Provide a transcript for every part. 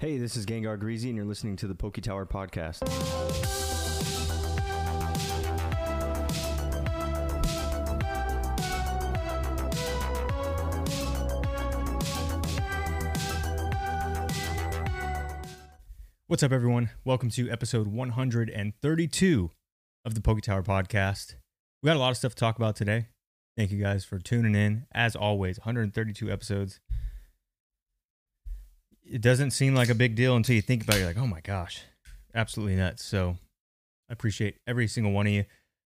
Hey, this is Gengar Greasy, and you're listening to the Poke Tower Podcast. What's up, everyone? Welcome to episode 132 of the Poke Tower Podcast. We got a lot of stuff to talk about today. Thank you guys for tuning in. As always, 132 episodes. It doesn't seem like a big deal until you think about it. You're like, oh my gosh, absolutely nuts. So I appreciate every single one of you.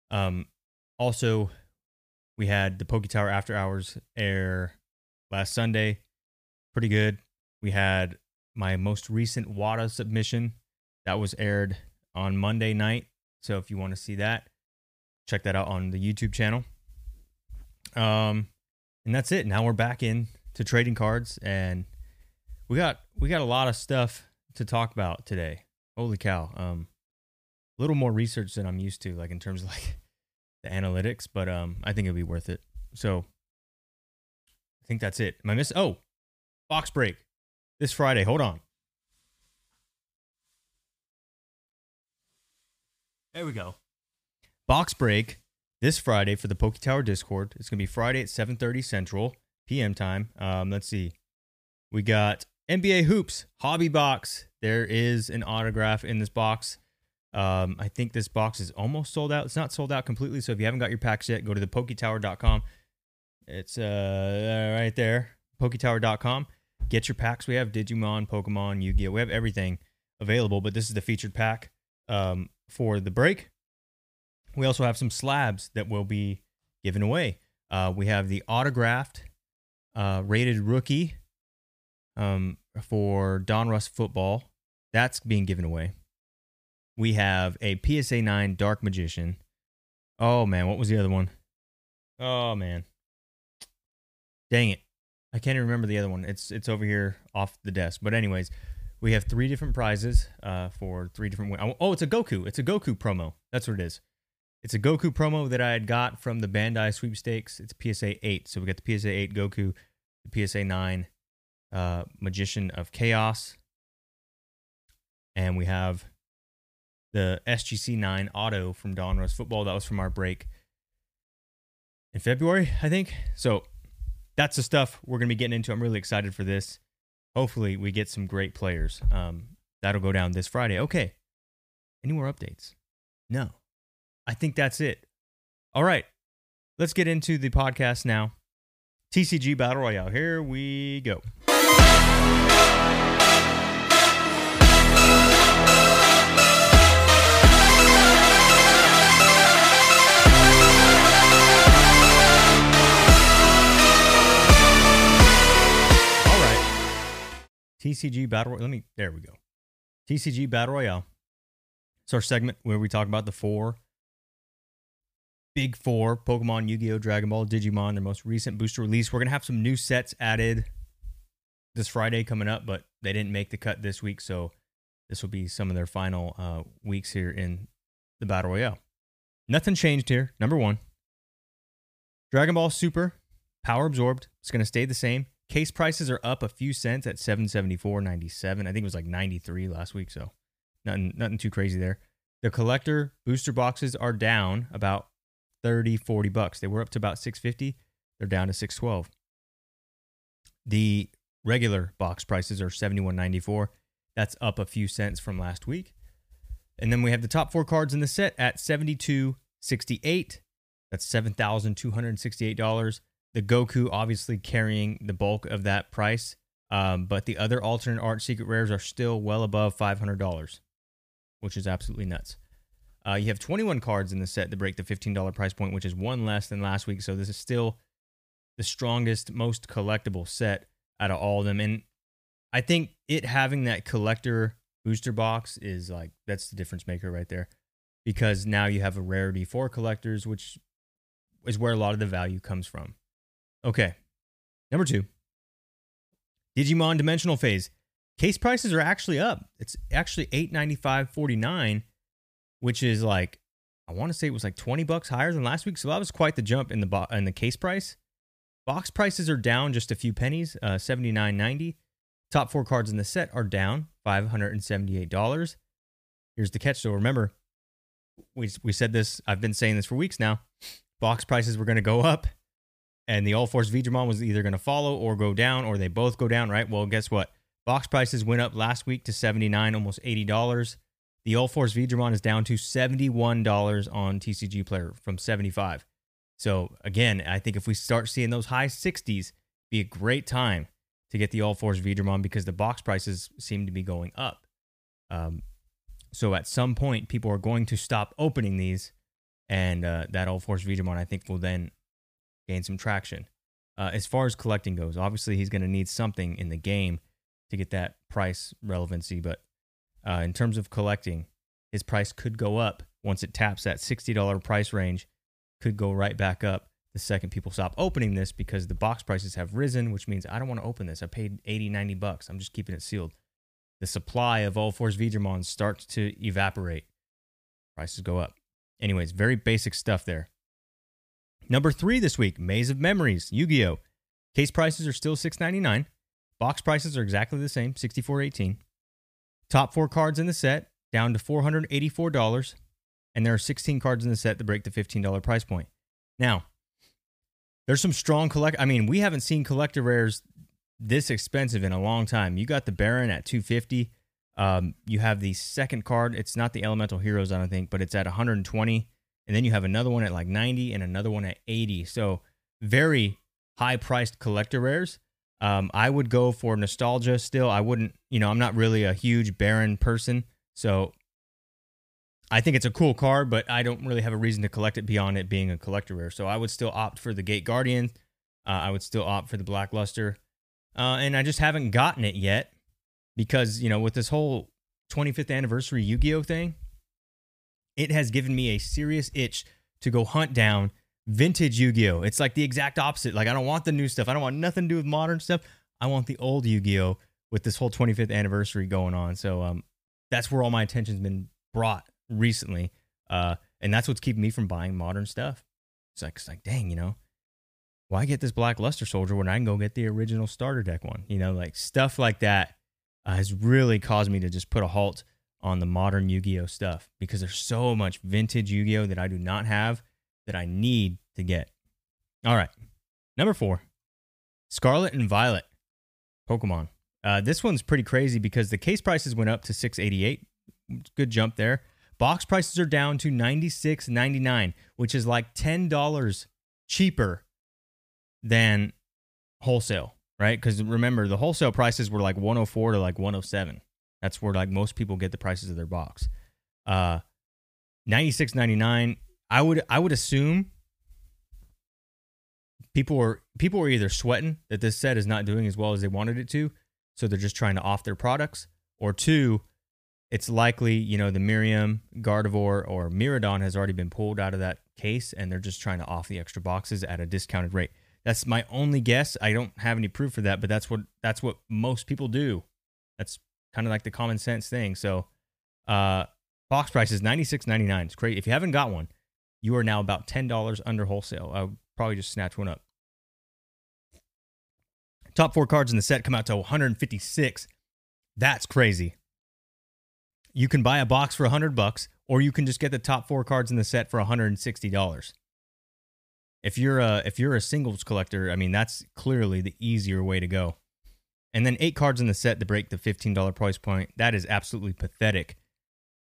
Um, also, we had the Poke Tower After Hours air last Sunday. Pretty good. We had my most recent WADA submission that was aired on Monday night. So if you want to see that, check that out on the YouTube channel. Um, and that's it. Now we're back in to trading cards, and we got we got a lot of stuff to talk about today. Holy cow! Um, a little more research than I'm used to, like in terms of like the analytics, but um, I think it'll be worth it. So I think that's it. Am I miss? Oh, box break this Friday. Hold on. There we go. Box break this Friday for the Poke Tower Discord. It's gonna be Friday at 7:30 Central PM time. Um, let's see. We got NBA hoops hobby box. There is an autograph in this box. Um, I think this box is almost sold out. It's not sold out completely. So if you haven't got your packs yet, go to the poketower.com. It's uh right there, poketower.com. Get your packs. We have Digimon, Pokemon, Yu Gi Oh! We have everything available, but this is the featured pack um, for the break. We also have some slabs that will be given away. Uh, we have the autographed uh, rated rookie um, for Donruss football. That's being given away. We have a PSA 9 Dark Magician. Oh, man. What was the other one? Oh, man. Dang it. I can't even remember the other one. It's it's over here off the desk. But anyways, we have three different prizes uh, for three different. win- Oh, it's a Goku. It's a Goku promo. That's what it is. It's a Goku promo that I had got from the Bandai sweepstakes. It's PSA eight. So we got the PSA eight Goku, the PSA nine uh, Magician of Chaos, and we have the SGC nine Auto from Donruss Football. That was from our break in February, I think. So that's the stuff we're going to be getting into. I'm really excited for this. Hopefully, we get some great players. Um, that'll go down this Friday. Okay. Any more updates? No. I think that's it. All right. Let's get into the podcast now. TCG Battle Royale. Here we go. All right. TCG Battle Royale. Let me, there we go. TCG Battle Royale. It's our segment where we talk about the four big four Pokemon, Yu Gi Oh!, Dragon Ball, Digimon, their most recent booster release. We're going to have some new sets added this Friday coming up, but they didn't make the cut this week. So this will be some of their final uh, weeks here in the Battle Royale. Nothing changed here. Number one Dragon Ball Super, power absorbed. It's going to stay the same. Case prices are up a few cents at 774.97. I think it was like 93 last week, so nothing nothing too crazy there. The collector booster boxes are down about 30 40 bucks. They were up to about 650. They're down to 612. The regular box prices are 71.94. That's up a few cents from last week. And then we have the top 4 cards in the set at 72.68. That's $7,268. The Goku obviously carrying the bulk of that price, um, but the other alternate art secret rares are still well above $500, which is absolutely nuts. Uh, you have 21 cards in the set that break the $15 price point, which is one less than last week. So this is still the strongest, most collectible set out of all of them. And I think it having that collector booster box is like that's the difference maker right there, because now you have a rarity for collectors, which is where a lot of the value comes from. Okay. Number two, Digimon Dimensional Phase. Case prices are actually up. It's actually eight ninety five forty nine, which is like I want to say it was like twenty bucks higher than last week. So that was quite the jump in the bo- in the case price. Box prices are down just a few pennies, uh, seventy nine ninety. Top four cards in the set are down $578. Here's the catch though. Remember, we, we said this, I've been saying this for weeks now. Box prices were going to go up, and the All Force Veedramon was either going to follow or go down, or they both go down, right? Well, guess what? Box prices went up last week to 79 almost $80. The All Force Veedramon is down to $71 on TCG Player from 75 So, again, I think if we start seeing those high 60s, be a great time to get the All Force Veedramon because the box prices seem to be going up. Um, so at some point, people are going to stop opening these, and uh, that All Force Veedramon, I think, will then gain some traction. Uh, as far as collecting goes, obviously he's going to need something in the game to get that price relevancy. But uh, in terms of collecting, his price could go up once it taps that $60 price range, could go right back up the second people stop opening this because the box prices have risen, which means I don't want to open this. I paid 80, 90 bucks. I'm just keeping it sealed. The supply of all Force Veedramon starts to evaporate. Prices go up. Anyways, very basic stuff there. Number three this week, Maze of Memories, Yu-Gi-Oh! Case prices are still $6.99. Box prices are exactly the same, $64.18. Top four cards in the set, down to $484. And there are 16 cards in the set that break the $15 price point. Now, there's some strong collect. I mean, we haven't seen collector rares this expensive in a long time. You got the Baron at 250. Um, you have the second card. It's not the Elemental Heroes, I don't think, but it's at 120. And then you have another one at like 90 and another one at 80. So very high priced collector rares. Um, I would go for nostalgia still. I wouldn't, you know, I'm not really a huge Baron person. So I think it's a cool card, but I don't really have a reason to collect it beyond it being a collector rare. So I would still opt for the Gate Guardian. Uh, I would still opt for the Black Luster. Uh, and I just haven't gotten it yet because, you know, with this whole 25th anniversary Yu Gi Oh thing, it has given me a serious itch to go hunt down vintage Yu Gi Oh! It's like the exact opposite. Like, I don't want the new stuff, I don't want nothing to do with modern stuff. I want the old Yu Gi Oh! with this whole 25th anniversary going on. So, um, that's where all my attention's been brought recently. Uh, and that's what's keeping me from buying modern stuff. It's like, it's like, dang, you know, why get this Black Luster Soldier when I can go get the original starter deck one? You know, like stuff like that uh, has really caused me to just put a halt on the modern Yu Gi Oh stuff because there's so much vintage Yu Gi Oh that I do not have that I need to get. All right. Number four Scarlet and Violet Pokemon. Uh, this one's pretty crazy because the case prices went up to 688. Good jump there. Box prices are down to $96.99, which is like $10 cheaper than wholesale, right? Because remember, the wholesale prices were like 104 to like 107. That's where like most people get the prices of their box. Uh 96.99. I would I would assume people were people were either sweating that this set is not doing as well as they wanted it to, so they're just trying to off their products, or two, it's likely, you know, the Miriam, Gardevoir, or Miraidon has already been pulled out of that case and they're just trying to off the extra boxes at a discounted rate. That's my only guess. I don't have any proof for that, but that's what that's what most people do. That's kind of like the common sense thing. So uh box price is ninety six ninety nine. It's great. If you haven't got one, you are now about ten dollars under wholesale. I would probably just snatch one up. Top four cards in the set come out to 156. That's crazy you can buy a box for 100 bucks or you can just get the top 4 cards in the set for $160. If you're a if you're a singles collector, I mean that's clearly the easier way to go. And then 8 cards in the set to break the $15 price point. That is absolutely pathetic.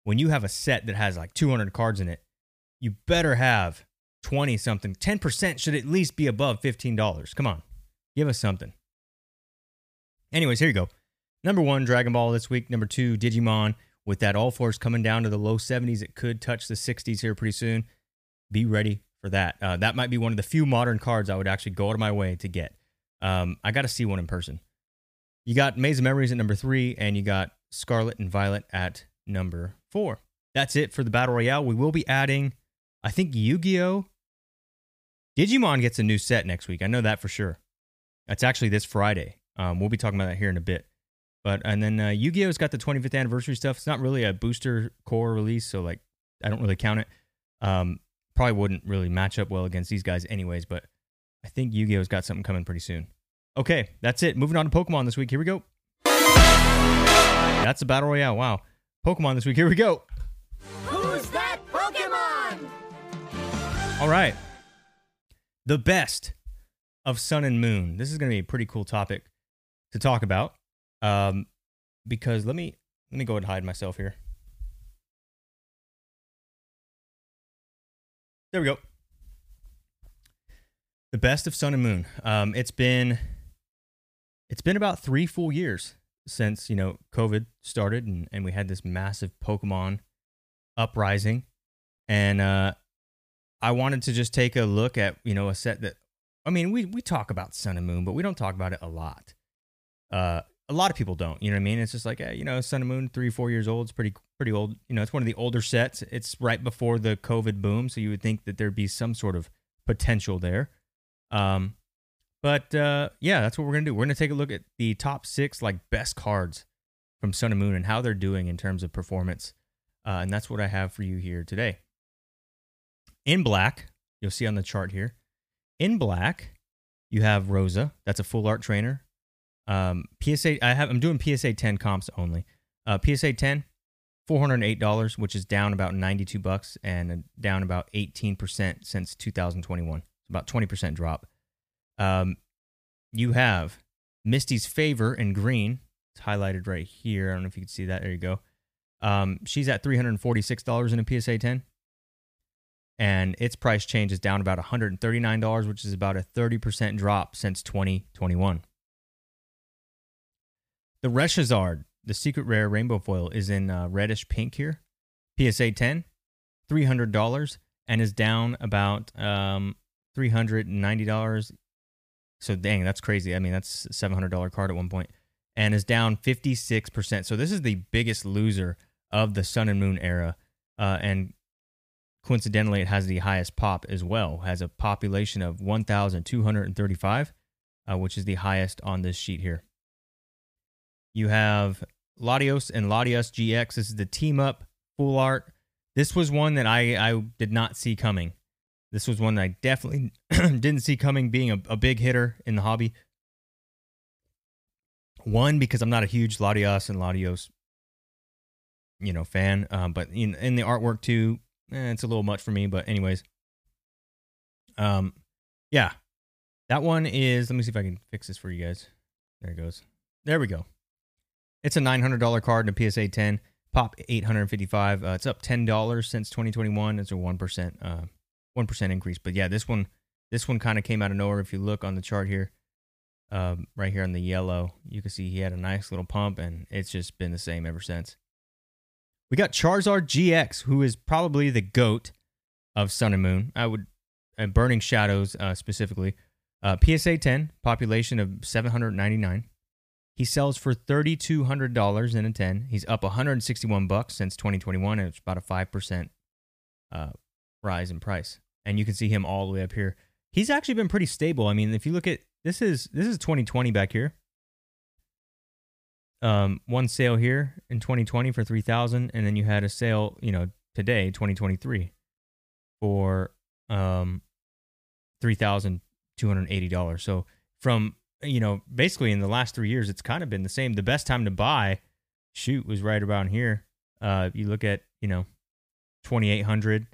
When you have a set that has like 200 cards in it, you better have 20 something. 10% should at least be above $15. Come on. Give us something. Anyways, here you go. Number 1 Dragon Ball this week, number 2 Digimon, with that all force coming down to the low 70s, it could touch the 60s here pretty soon. Be ready for that. Uh, that might be one of the few modern cards I would actually go out of my way to get. Um, I got to see one in person. You got Maze of Memories at number three, and you got Scarlet and Violet at number four. That's it for the Battle Royale. We will be adding, I think, Yu Gi Oh! Digimon gets a new set next week. I know that for sure. That's actually this Friday. Um, we'll be talking about that here in a bit. But and then uh, Yu-Gi-Oh's got the 25th anniversary stuff. It's not really a booster core release, so like I don't really count it. Um, probably wouldn't really match up well against these guys anyways. But I think Yu-Gi-Oh's got something coming pretty soon. Okay, that's it. Moving on to Pokemon this week. Here we go. That's a battle royale. Wow. Pokemon this week. Here we go. Who's that Pokemon? All right. The best of Sun and Moon. This is going to be a pretty cool topic to talk about. Um, because let me let me go and hide myself here. There we go. The best of Sun and Moon. Um, it's been it's been about three full years since you know COVID started, and, and we had this massive Pokemon uprising, and uh, I wanted to just take a look at you know a set that I mean we we talk about Sun and Moon, but we don't talk about it a lot. Uh, a lot of people don't. You know what I mean? It's just like eh, you know Sun and Moon, three four years old. It's pretty pretty old. You know, it's one of the older sets. It's right before the COVID boom, so you would think that there'd be some sort of potential there. Um, but uh, yeah, that's what we're gonna do. We're gonna take a look at the top six like best cards from Sun and Moon and how they're doing in terms of performance. Uh, and that's what I have for you here today. In black, you'll see on the chart here. In black, you have Rosa. That's a full art trainer. Um, PSA, I have. I'm doing PSA 10 comps only. Uh, PSA 10, $408, which is down about 92 bucks and down about 18% since 2021. It's about 20% drop. Um, you have Misty's Favor in green. It's highlighted right here. I don't know if you can see that. There you go. Um, she's at $346 in a PSA 10. And its price change is down about $139, which is about a 30% drop since 2021. The Reshizard, the secret rare rainbow foil, is in uh, reddish pink here. PSA 10, $300, and is down about um, $390. So, dang, that's crazy. I mean, that's a $700 card at one point, and is down 56%. So, this is the biggest loser of the Sun and Moon era. Uh, and coincidentally, it has the highest pop as well, has a population of 1,235, uh, which is the highest on this sheet here. You have Latias and Latios GX. This is the team up full art. This was one that I, I did not see coming. This was one that I definitely didn't see coming being a, a big hitter in the hobby. One, because I'm not a huge Latias and Latios, you know, fan. Um, but in, in the artwork too, eh, it's a little much for me. But anyways, um, yeah, that one is. Let me see if I can fix this for you guys. There it goes. There we go. It's a $900 card in a PSA 10. Pop 855. Uh, it's up $10 since 2021. It's a 1% uh 1% increase. But yeah, this one this one kind of came out of nowhere if you look on the chart here. Um, right here on the yellow, you can see he had a nice little pump and it's just been the same ever since. We got Charizard GX, who is probably the goat of Sun and Moon. I would uh, Burning Shadows uh, specifically. Uh, PSA 10, population of 799. He sells for $3,200 in a 10. He's up 161 bucks since 2021, and it's about a 5% uh, rise in price. And you can see him all the way up here. He's actually been pretty stable. I mean, if you look at this is this is 2020 back here. Um, one sale here in 2020 for 3000 and then you had a sale, you know, today 2023 for um $3,280. So from you know, basically in the last three years, it's kind of been the same. The best time to buy, shoot, was right around here. Uh, you look at, you know, 2800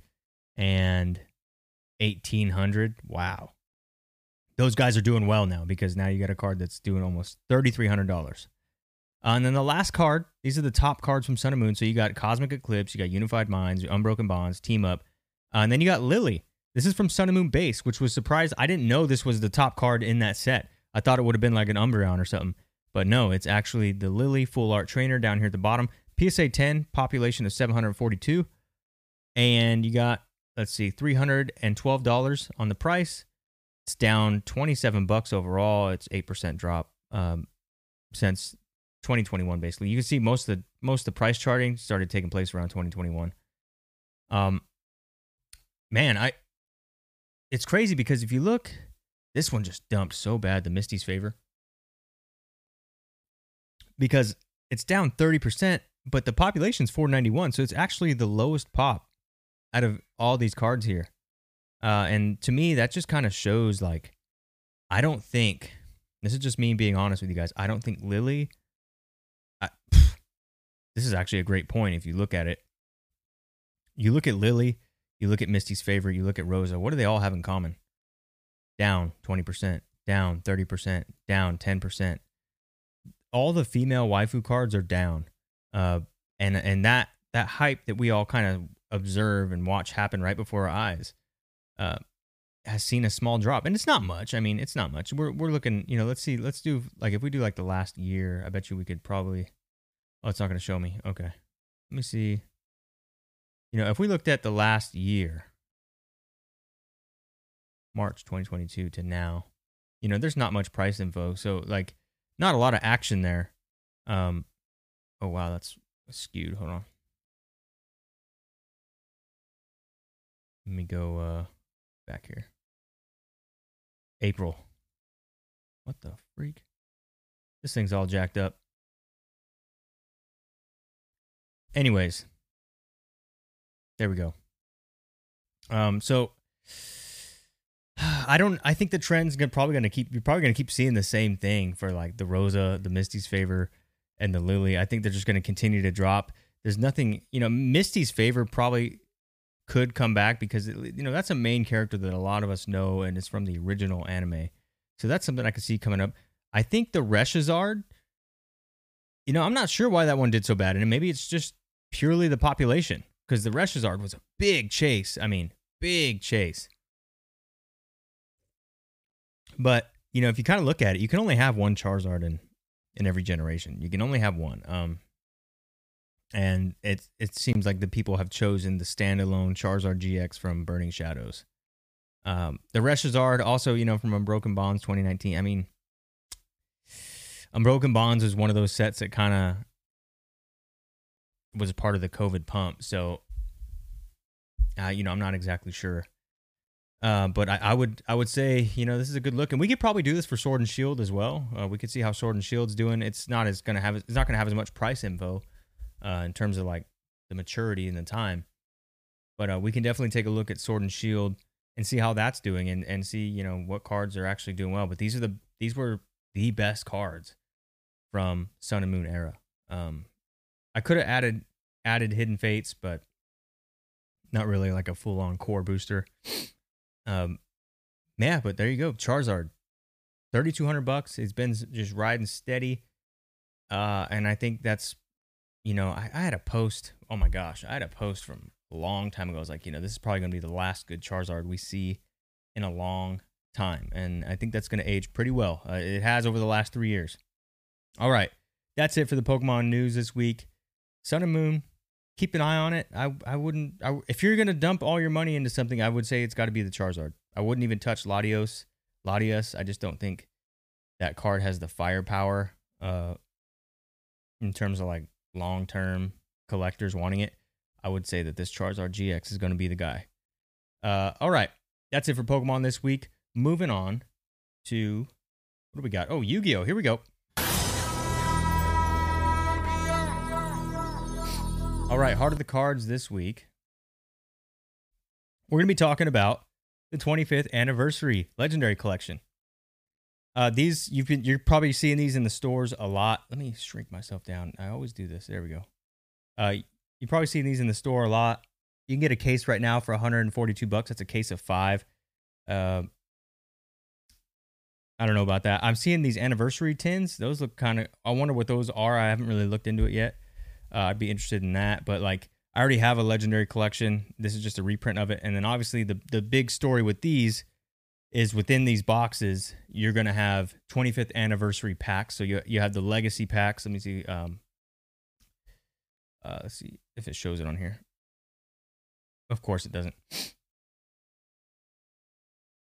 and 1800. Wow. Those guys are doing well now because now you got a card that's doing almost $3,300. Uh, and then the last card, these are the top cards from Sun and Moon. So you got Cosmic Eclipse, you got Unified Minds, Unbroken Bonds, Team Up. Uh, and then you got Lily. This is from Sun and Moon Base, which was surprised. I didn't know this was the top card in that set. I thought it would have been like an Umbreon or something. But no, it's actually the Lily Full Art Trainer down here at the bottom. PSA 10, population of 742. And you got, let's see, $312 on the price. It's down 27 bucks overall. It's 8% drop um, since 2021, basically. You can see most of the most of the price charting started taking place around 2021. Um, man, I it's crazy because if you look this one just dumped so bad, the Misty's favor. Because it's down 30%, but the population's 491. So it's actually the lowest pop out of all these cards here. Uh, and to me, that just kind of shows like, I don't think, this is just me being honest with you guys, I don't think Lily this is actually a great point if you look at it. You look at Lily, you look at Misty's favorite, you look at Rosa. What do they all have in common? Down 20%, down 30%, down 10%. All the female waifu cards are down. Uh, and and that that hype that we all kind of observe and watch happen right before our eyes uh, has seen a small drop. And it's not much. I mean, it's not much. We're we're looking, you know, let's see, let's do like if we do like the last year, I bet you we could probably Oh, it's not going to show me. Okay. Let me see. You know, if we looked at the last year, March 2022 to now, you know, there's not much price info. So, like, not a lot of action there. Um, oh, wow, that's skewed. Hold on. Let me go uh, back here. April. What the freak? This thing's all jacked up. Anyways, there we go. Um, so I don't. I think the trend's gonna probably gonna keep. You're probably gonna keep seeing the same thing for like the Rosa, the Misty's favor, and the Lily. I think they're just gonna continue to drop. There's nothing. You know, Misty's favor probably could come back because it, you know that's a main character that a lot of us know, and it's from the original anime. So that's something I could see coming up. I think the Reshizard. You know, I'm not sure why that one did so bad, and maybe it's just purely the population because the Reshizard was a big chase. I mean, big chase. But you know, if you kind of look at it, you can only have one Charizard in in every generation. You can only have one. Um, and it it seems like the people have chosen the standalone Charizard GX from Burning Shadows. Um, the Reshizard also, you know, from Unbroken Bonds 2019. I mean, Unbroken Bonds is one of those sets that kind of was part of the COVID pump. So, uh, you know, I'm not exactly sure. Uh, but I, I, would I would say you know this is a good look, and we could probably do this for Sword and Shield as well. Uh, we could see how Sword and Shield's doing. It's not as gonna have it's not gonna have as much price info uh, in terms of like the maturity and the time, but uh, we can definitely take a look at Sword and Shield and see how that's doing, and and see you know what cards are actually doing well. But these are the these were the best cards from Sun and Moon era. Um, I could have added added Hidden Fates, but not really like a full on core booster. Um, yeah, but there you go, Charizard, thirty two hundred bucks. It's been just riding steady, uh, and I think that's, you know, I, I had a post. Oh my gosh, I had a post from a long time ago. I was like, you know, this is probably gonna be the last good Charizard we see in a long time, and I think that's gonna age pretty well. Uh, it has over the last three years. All right, that's it for the Pokemon news this week. Sun and Moon, keep an eye on it. I I wouldn't. I, if you're gonna dump all your money into something, I would say it's got to be the Charizard. I wouldn't even touch Latios. Latias. I just don't think that card has the firepower. Uh, in terms of like long term collectors wanting it, I would say that this Charizard GX is going to be the guy. Uh, all right, that's it for Pokemon this week. Moving on to what do we got? Oh, Yu Gi Oh! Here we go. All right, Heart of the Cards this week. We're going to be talking about the 25th anniversary Legendary Collection. Uh, these you've been you're probably seeing these in the stores a lot. Let me shrink myself down. I always do this. There we go. Uh, you probably seen these in the store a lot. You can get a case right now for 142 bucks. That's a case of five. Uh, I don't know about that. I'm seeing these anniversary tins. Those look kind of. I wonder what those are. I haven't really looked into it yet. Uh, I'd be interested in that. But like, I already have a legendary collection. This is just a reprint of it. And then obviously the the big story with these is within these boxes, you're gonna have 25th anniversary packs. So you you have the legacy packs. Let me see. Um, uh, let's see if it shows it on here. Of course it doesn't.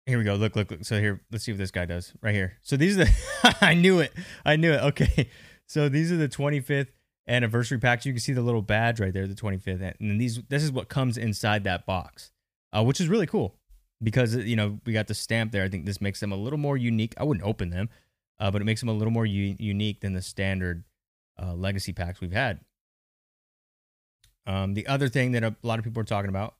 Here we go. Look, look, look. So here, let's see what this guy does right here. So these are the. I knew it. I knew it. Okay. So these are the 25th anniversary packs. You can see the little badge right there, the 25th. And then these, this is what comes inside that box, uh, which is really cool because you know we got the stamp there. I think this makes them a little more unique. I wouldn't open them, uh, but it makes them a little more u- unique than the standard uh, legacy packs we've had. Um, the other thing that a lot of people are talking about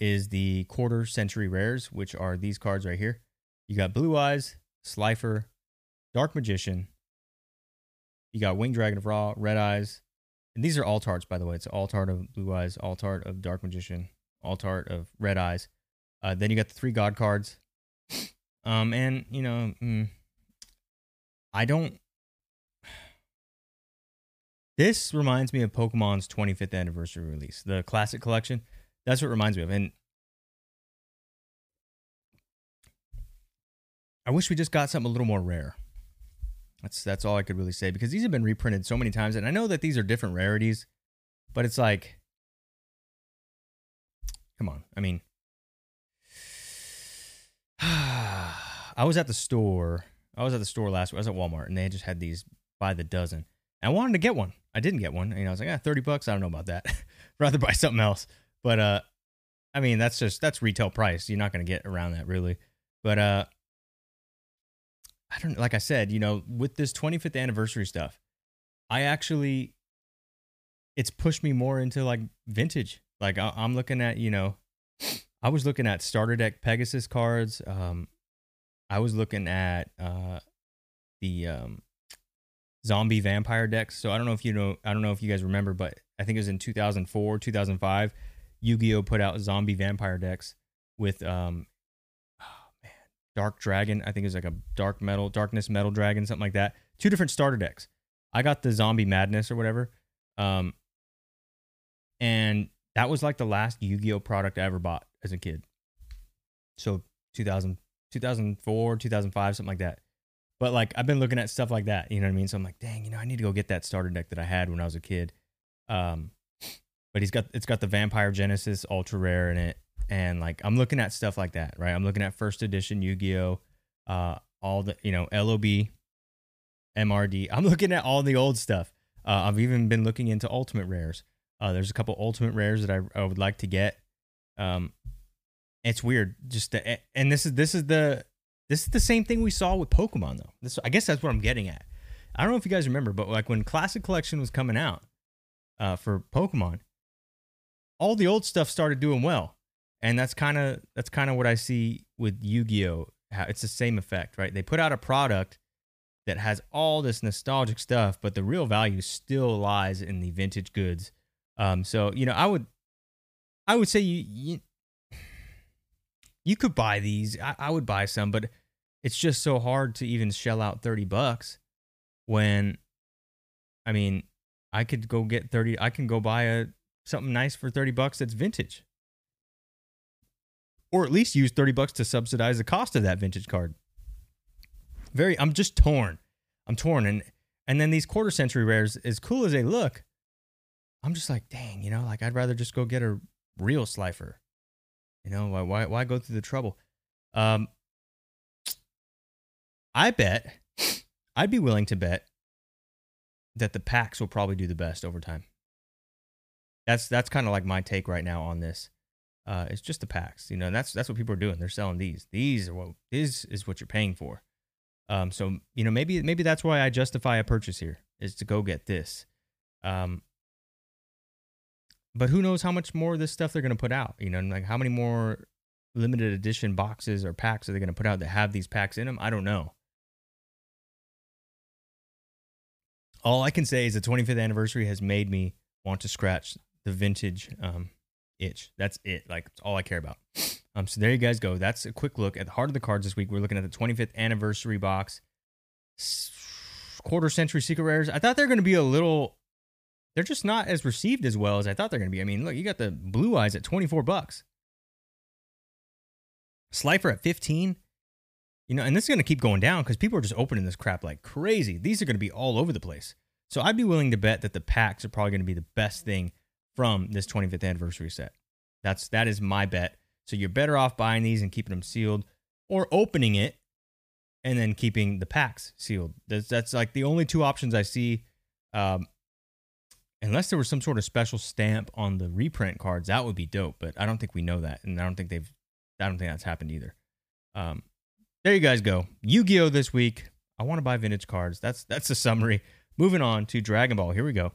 is the quarter century rares, which are these cards right here. You got Blue Eyes, Slifer, Dark Magician, you got Winged Dragon of Ra, Red Eyes, And these are alt arts, by the way. It's alt art of Blue Eyes, alt art of Dark Magician, alt art of Red Eyes. Uh, then you got the three God cards. Um, and you know, mm, I don't. This reminds me of Pokemon's 25th anniversary release, the classic collection. That's what it reminds me of. And I wish we just got something a little more rare. That's that's all I could really say because these have been reprinted so many times, and I know that these are different rarities, but it's like, come on. I mean, I was at the store. I was at the store last week. I was at Walmart, and they just had these by the dozen. And I wanted to get one. I didn't get one. You know, I was like, ah, thirty bucks. I don't know about that. Rather buy something else. But uh, I mean, that's just that's retail price. You're not going to get around that really. But uh, I don't like I said, you know, with this 25th anniversary stuff, I actually it's pushed me more into like vintage. Like I, am looking at, you know, I was looking at starter deck Pegasus cards. Um, I was looking at uh the um zombie vampire decks. So I don't know if you know, I don't know if you guys remember, but I think it was in 2004, 2005, Yu-Gi-Oh put out zombie vampire decks with um Dark Dragon. I think it was like a dark metal, darkness metal dragon, something like that. Two different starter decks. I got the Zombie Madness or whatever. Um, and that was like the last Yu Gi Oh product I ever bought as a kid. So 2000, 2004, 2005, something like that. But like I've been looking at stuff like that, you know what I mean? So I'm like, dang, you know, I need to go get that starter deck that I had when I was a kid. Um, but he's got it's got the Vampire Genesis ultra rare in it and like I'm looking at stuff like that, right? I'm looking at first edition Yu-Gi-Oh, uh, all the you know LOB, MRD. I'm looking at all the old stuff. Uh, I've even been looking into ultimate rares. Uh, there's a couple ultimate rares that I, I would like to get. Um, it's weird, just to, and this is this is the this is the same thing we saw with Pokemon though. This I guess that's what I'm getting at. I don't know if you guys remember, but like when Classic Collection was coming out uh, for Pokemon, all the old stuff started doing well and that's kind of that's kind of what I see with Yu-Gi-Oh. It's the same effect, right? They put out a product that has all this nostalgic stuff, but the real value still lies in the vintage goods. Um, so you know, I would, I would say you you, you could buy these. I, I would buy some, but it's just so hard to even shell out thirty bucks when, I mean, I could go get thirty. I can go buy a something nice for thirty bucks that's vintage or at least use 30 bucks to subsidize the cost of that vintage card. Very I'm just torn. I'm torn and and then these quarter century rares as cool as they look, I'm just like, dang, you know, like I'd rather just go get a real slifer. You know, why why why go through the trouble? Um I bet I'd be willing to bet that the packs will probably do the best over time. That's that's kind of like my take right now on this. Uh, it's just the packs, you know. that's that's what people are doing. They're selling these. These are what this is what you're paying for. Um, so you know maybe maybe that's why I justify a purchase here is to go get this. Um, but who knows how much more of this stuff they're going to put out? You know, like how many more limited edition boxes or packs are they going to put out that have these packs in them? I don't know. All I can say is the 25th anniversary has made me want to scratch the vintage um, itch. That's it. Like it's all I care about. Um, so there you guys go. That's a quick look at the heart of the cards this week. We're looking at the 25th anniversary box, quarter century secret rares. I thought they're going to be a little. They're just not as received as well as I thought they're going to be. I mean, look, you got the blue eyes at 24 bucks. Slifer at 15. You know, and this is going to keep going down because people are just opening this crap like crazy. These are going to be all over the place. So I'd be willing to bet that the packs are probably going to be the best thing from this 25th anniversary set. That's that is my bet. So you're better off buying these and keeping them sealed or opening it and then keeping the packs sealed. That's that's like the only two options I see. Um, unless there was some sort of special stamp on the reprint cards, that would be dope. But I don't think we know that, and I don't think they've. I don't think that's happened either. Um, there you guys go. Yu-Gi-Oh this week. I want to buy vintage cards. That's that's the summary. Moving on to Dragon Ball. Here we go.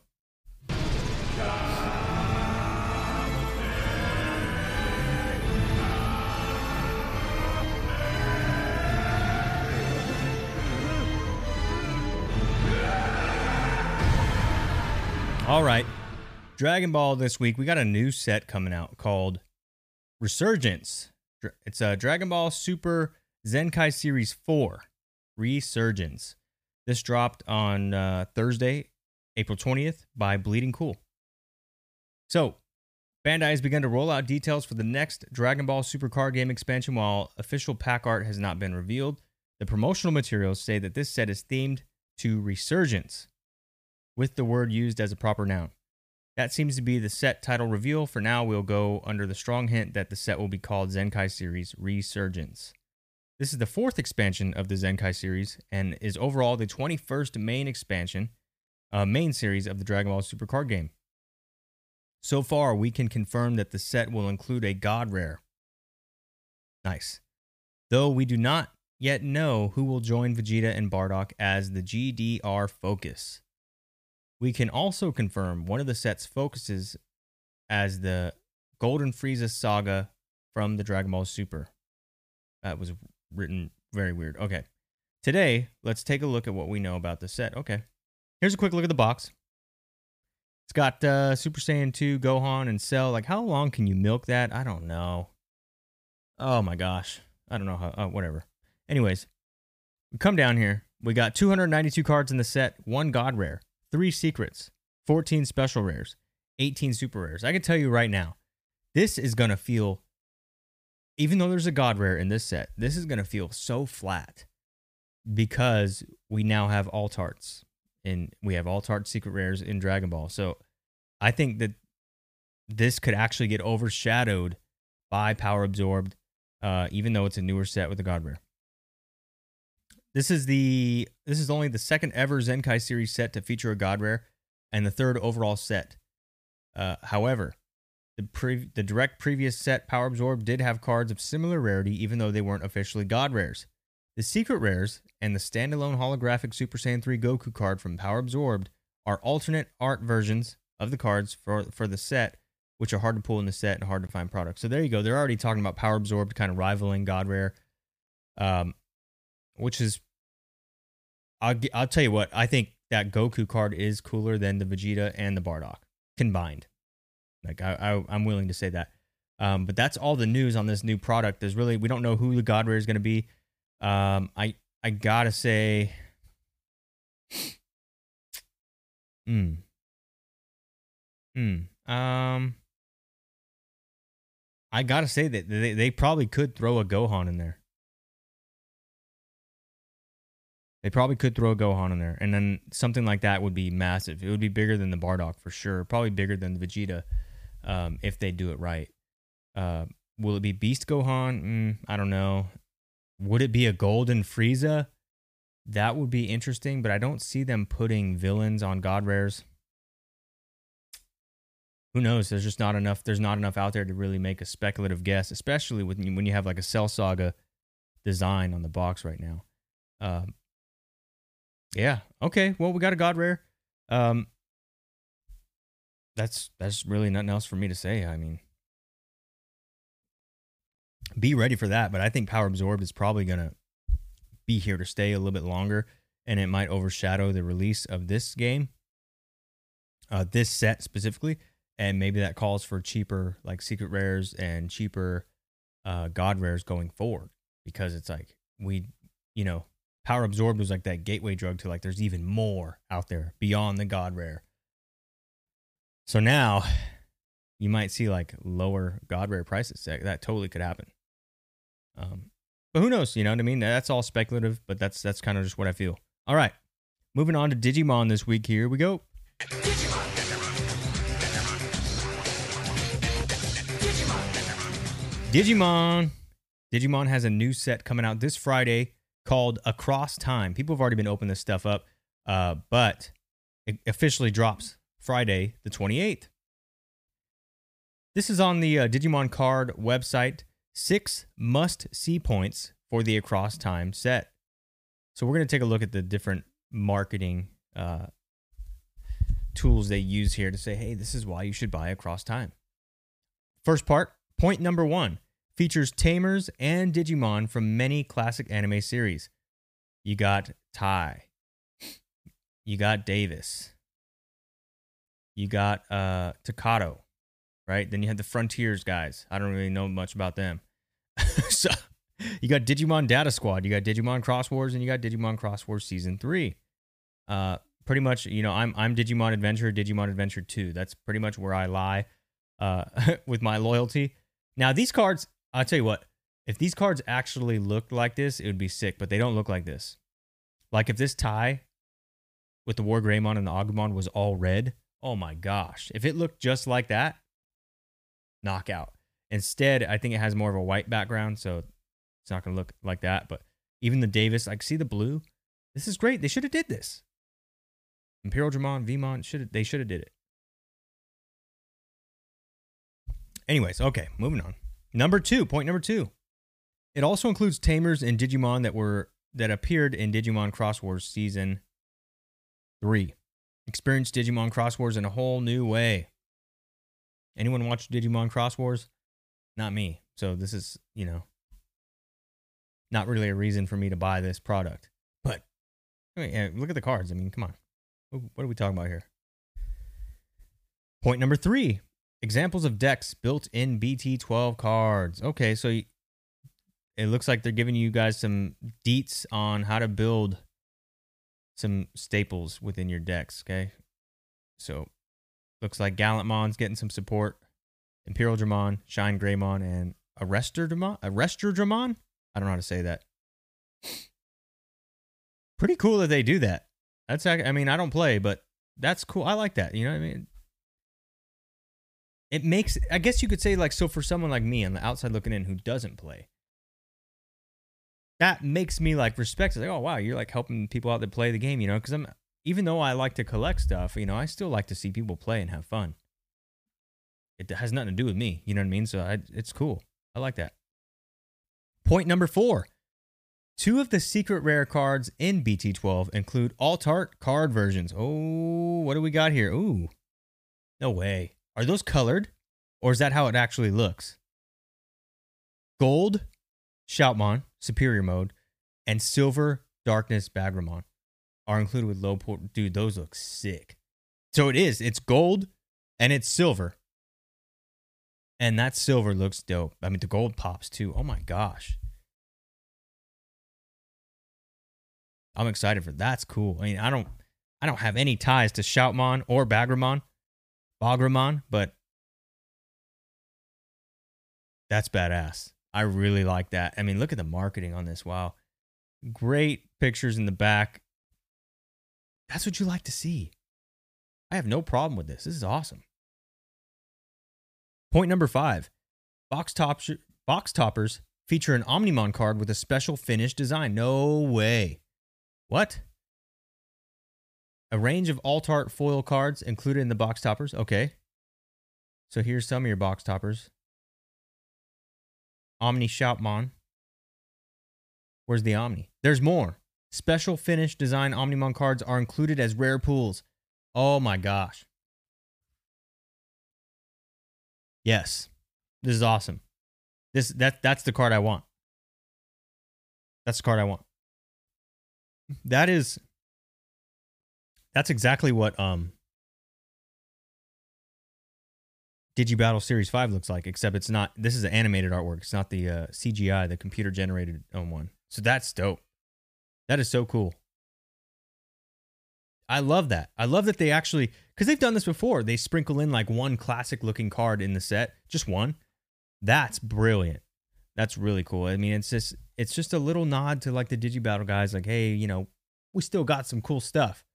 All right. Dragon Ball this week, we got a new set coming out called Resurgence. It's a Dragon Ball Super Zenkai Series 4 Resurgence. This dropped on uh, Thursday, April 20th by Bleeding Cool. So, Bandai has begun to roll out details for the next Dragon Ball Super card game expansion while official pack art has not been revealed. The promotional materials say that this set is themed to Resurgence, with the word used as a proper noun. That seems to be the set title reveal. For now, we'll go under the strong hint that the set will be called Zenkai Series Resurgence. This is the fourth expansion of the Zenkai series and is overall the 21st main expansion, uh, main series of the Dragon Ball Super card game. So far, we can confirm that the set will include a God Rare. Nice. Though we do not yet know who will join Vegeta and Bardock as the GDR focus. We can also confirm one of the set's focuses as the Golden Frieza saga from the Dragon Ball Super. That was written very weird. Okay. Today, let's take a look at what we know about the set. Okay. Here's a quick look at the box. It's got uh, Super Saiyan 2, Gohan, and Cell. Like, how long can you milk that? I don't know. Oh my gosh. I don't know how. Uh, whatever. Anyways, we come down here. We got 292 cards in the set, one God Rare, three secrets, 14 special rares, 18 super rares. I can tell you right now, this is going to feel, even though there's a God Rare in this set, this is going to feel so flat because we now have alt arts and we have all art secret rares in Dragon Ball. So I think that this could actually get overshadowed by Power Absorbed, uh, even though it's a newer set with a God Rare. This is the this is only the second ever Zenkai series set to feature a God Rare, and the third overall set. Uh, however, the pre- the direct previous set Power Absorb did have cards of similar rarity, even though they weren't officially God Rares. The secret rares and the standalone holographic Super Saiyan 3 Goku card from Power Absorbed are alternate art versions of the cards for for the set, which are hard to pull in the set and hard to find products. So there you go. They're already talking about Power Absorbed kind of rivaling God Rare, um, which is I'll I'll tell you what I think that Goku card is cooler than the Vegeta and the Bardock combined. Like I, I I'm willing to say that. Um, but that's all the news on this new product. There's really we don't know who the God Rare is going to be. Um, I I gotta say, hmm, hmm. Um, I gotta say that they they probably could throw a Gohan in there. They probably could throw a Gohan in there, and then something like that would be massive. It would be bigger than the Bardock for sure. Probably bigger than the Vegeta, um, if they do it right. Uh, will it be Beast Gohan? Mm, I don't know. Would it be a Golden Frieza? That would be interesting, but I don't see them putting villains on God Rares. Who knows? There's just not enough. There's not enough out there to really make a speculative guess, especially when you, when you have like a Cell Saga design on the box right now. Um, yeah. Okay. Well, we got a God Rare. Um, that's that's really nothing else for me to say. I mean, be ready for that. But I think Power Absorbed is probably gonna be here to stay a little bit longer, and it might overshadow the release of this game, uh, this set specifically, and maybe that calls for cheaper like secret rares and cheaper uh, God rares going forward because it's like we, you know, Power Absorbed was like that gateway drug to like there's even more out there beyond the God rare. So now you might see like lower God rare prices. That, totally could happen. Um, but who knows? You know what I mean? That's all speculative, but that's that's kind of just what I feel. All right, moving on to Digimon this week. Here we go. Digimon. Digimon has a new set coming out this Friday called Across Time. People have already been opening this stuff up, uh, but it officially drops Friday the 28th. This is on the uh, Digimon card website. Six must see points for the Across Time set. So we're going to take a look at the different marketing uh, tools they use here to say, hey, this is why you should buy Across Time. First part, point number one features tamers and Digimon from many classic anime series. You got Tai, you got Davis, You got uh Takato, right? Then you had the Frontiers guys. I don't really know much about them. so you got Digimon Data Squad, you got Digimon Cross Wars, and you got Digimon Cross Wars Season 3. Uh pretty much, you know, I'm I'm Digimon Adventure, Digimon Adventure 2. That's pretty much where I lie uh with my loyalty. Now, these cards, I'll tell you what, if these cards actually looked like this, it would be sick, but they don't look like this. Like if this tie with the War Greymon and the Agumon was all red, oh my gosh. If it looked just like that, knockout. Instead, I think it has more of a white background, so it's not going to look like that. But even the Davis, like, see the blue? This is great. They should have did this. Imperial Dramon, Veemon, should they should have did it. Anyways, okay, moving on. Number two, point number two. It also includes tamers and Digimon that were that appeared in Digimon Xros Wars season three. Experience Digimon Xros Wars in a whole new way. Anyone watch Digimon Xros Wars? Not me. So this is, you know, not really a reason for me to buy this product. But I mean, look at the cards. I mean, come on. What are we talking about here? Point number three examples of decks built in BT12 cards. Okay, so it looks like they're giving you guys some deets on how to build some staples within your decks. Okay, so looks like Gallantmon's getting some support. Imperial Dramon, Shine Greymon, and Arrestor Dramon. Arrestor Dramon. I don't know how to say that. Pretty cool that they do that. That's I mean I don't play, but that's cool. I like that. You know what I mean? It makes I guess you could say like so for someone like me on the outside looking in who doesn't play, that makes me like respect it. Like, oh wow, you're like helping people out that play the game, you know? Because I'm even though I like to collect stuff, you know, I still like to see people play and have fun. It has nothing to do with me, you know what I mean? So I, it's cool. I like that. Point number four. Two of the secret rare cards in BT12 include alt art card versions. Oh, what do we got here? Ooh, no way. Are those colored, or is that how it actually looks? Gold, Shoutmon, Superior Mode, and Silver Darkness Bagramon are included with low port. Dude, those look sick. So it is. It's gold and it's silver. And that silver looks dope. I mean, the gold pops too. Oh my gosh. I'm excited for that's cool. I mean, I don't I don't have any ties to Shoutmon or Bagramon, Bagramon, but that's badass. I really like that. I mean, look at the marketing on this. Wow. Great pictures in the back. That's what you like to see. I have no problem with this. This is awesome. Point number five box, top, box toppers feature an Omnimon card with a special finish design. No way. What? A range of alt art foil cards included in the box toppers. Okay. So here's some of your box toppers. Omni Shoutmon. Where's the Omni? There's more. Special finish design Omnimon cards are included as rare pools. Oh my gosh. Yes. This is awesome. This that that's the card I want. That's the card I want. That is that's exactly what um Digibattle Series 5 looks like, except it's not, this is an animated artwork. It's not the uh, CGI, the computer generated one. So that's dope. That is so cool. I love that. I love that they actually, because they've done this before, they sprinkle in like one classic looking card in the set, just one. That's brilliant. That's really cool. I mean, it's just, it's just a little nod to like the Digibattle guys, like, hey, you know, we still got some cool stuff.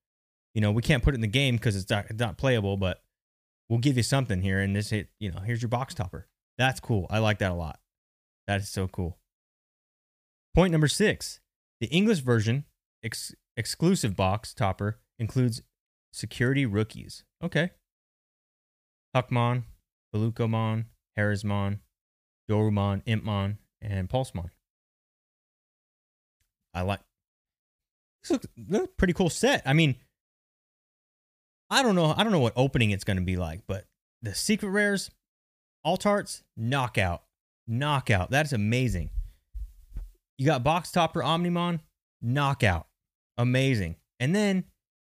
You know, we can't put it in the game because it's not, not playable, but we'll give you something here and this hit, you know, here's your box topper. That's cool. I like that a lot. That is so cool. Point number six the English version ex- exclusive box topper includes security rookies. Okay. Hackmon, Bulucomon, Herissmon, Dorumon, Impmon, and Pulsemon. I like this looks, looks pretty cool set. I mean, I don't know. I don't know what opening it's going to be like, but the secret rares, alt arts, knockout, knockout. That's amazing. You got box topper Omnimon, knockout, amazing. And then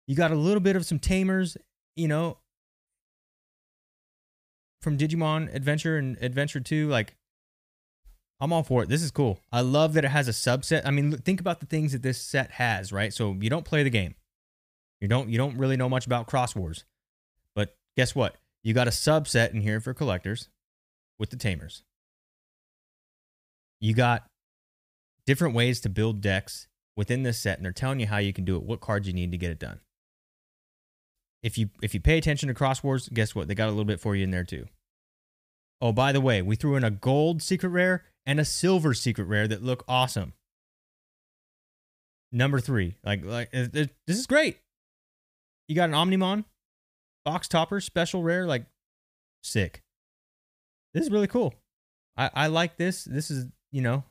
you got a little bit of some tamers, you know, from Digimon Adventure and Adventure 2, like I'm all for it. This is cool. I love that it has a subset. I mean, think about the things that this set has, right? So you don't play the game. You don't you don't really know much about Xros Wars. But guess what? You got a subset in here for collectors with the tamers. You got different ways to build decks within this set and they're telling you how you can do it, what cards you need to get it done. If you if you pay attention to Xros Wars, guess what? They got a little bit for you in there too. Oh, by the way, we threw in a gold secret rare and a silver secret rare that look awesome. Number three, like like it- this is great. You got an Omnimon, box topper, special rare, like sick. This is really cool. I I like this. This is you know,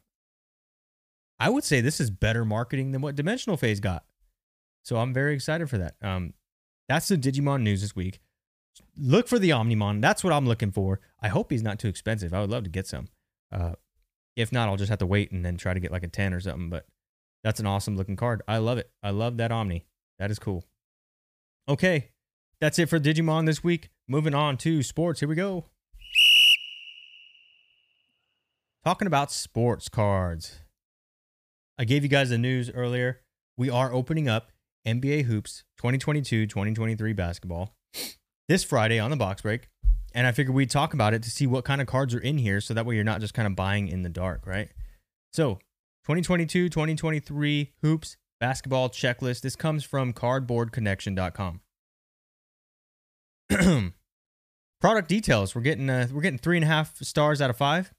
I would say this is better marketing than what Dimensional Phase got. So I'm very excited for that. Um, that's the Digimon news this week. Look for the Omnimon. That's what I'm looking for. I hope he's not too expensive. I would love to get some. Uh, if not, I'll just have to wait and then try to get like a 10 or something. But that's an awesome looking card. I love it. I love that Omni. That is cool. Okay. That's it for Digimon this week. Moving on to sports. Here we go. Talking about sports cards. I gave you guys the news earlier. We are opening up NBA Hoops 2022 2023 basketball this Friday on the box break. And I figured we'd talk about it to see what kind of cards are in here so that way you're not just kind of buying in the dark, right? So, 2022 2023 Hoops basketball checklist. This comes from cardboardconnection.com. Product details. We're getting uh, we're getting three and a half stars out of five.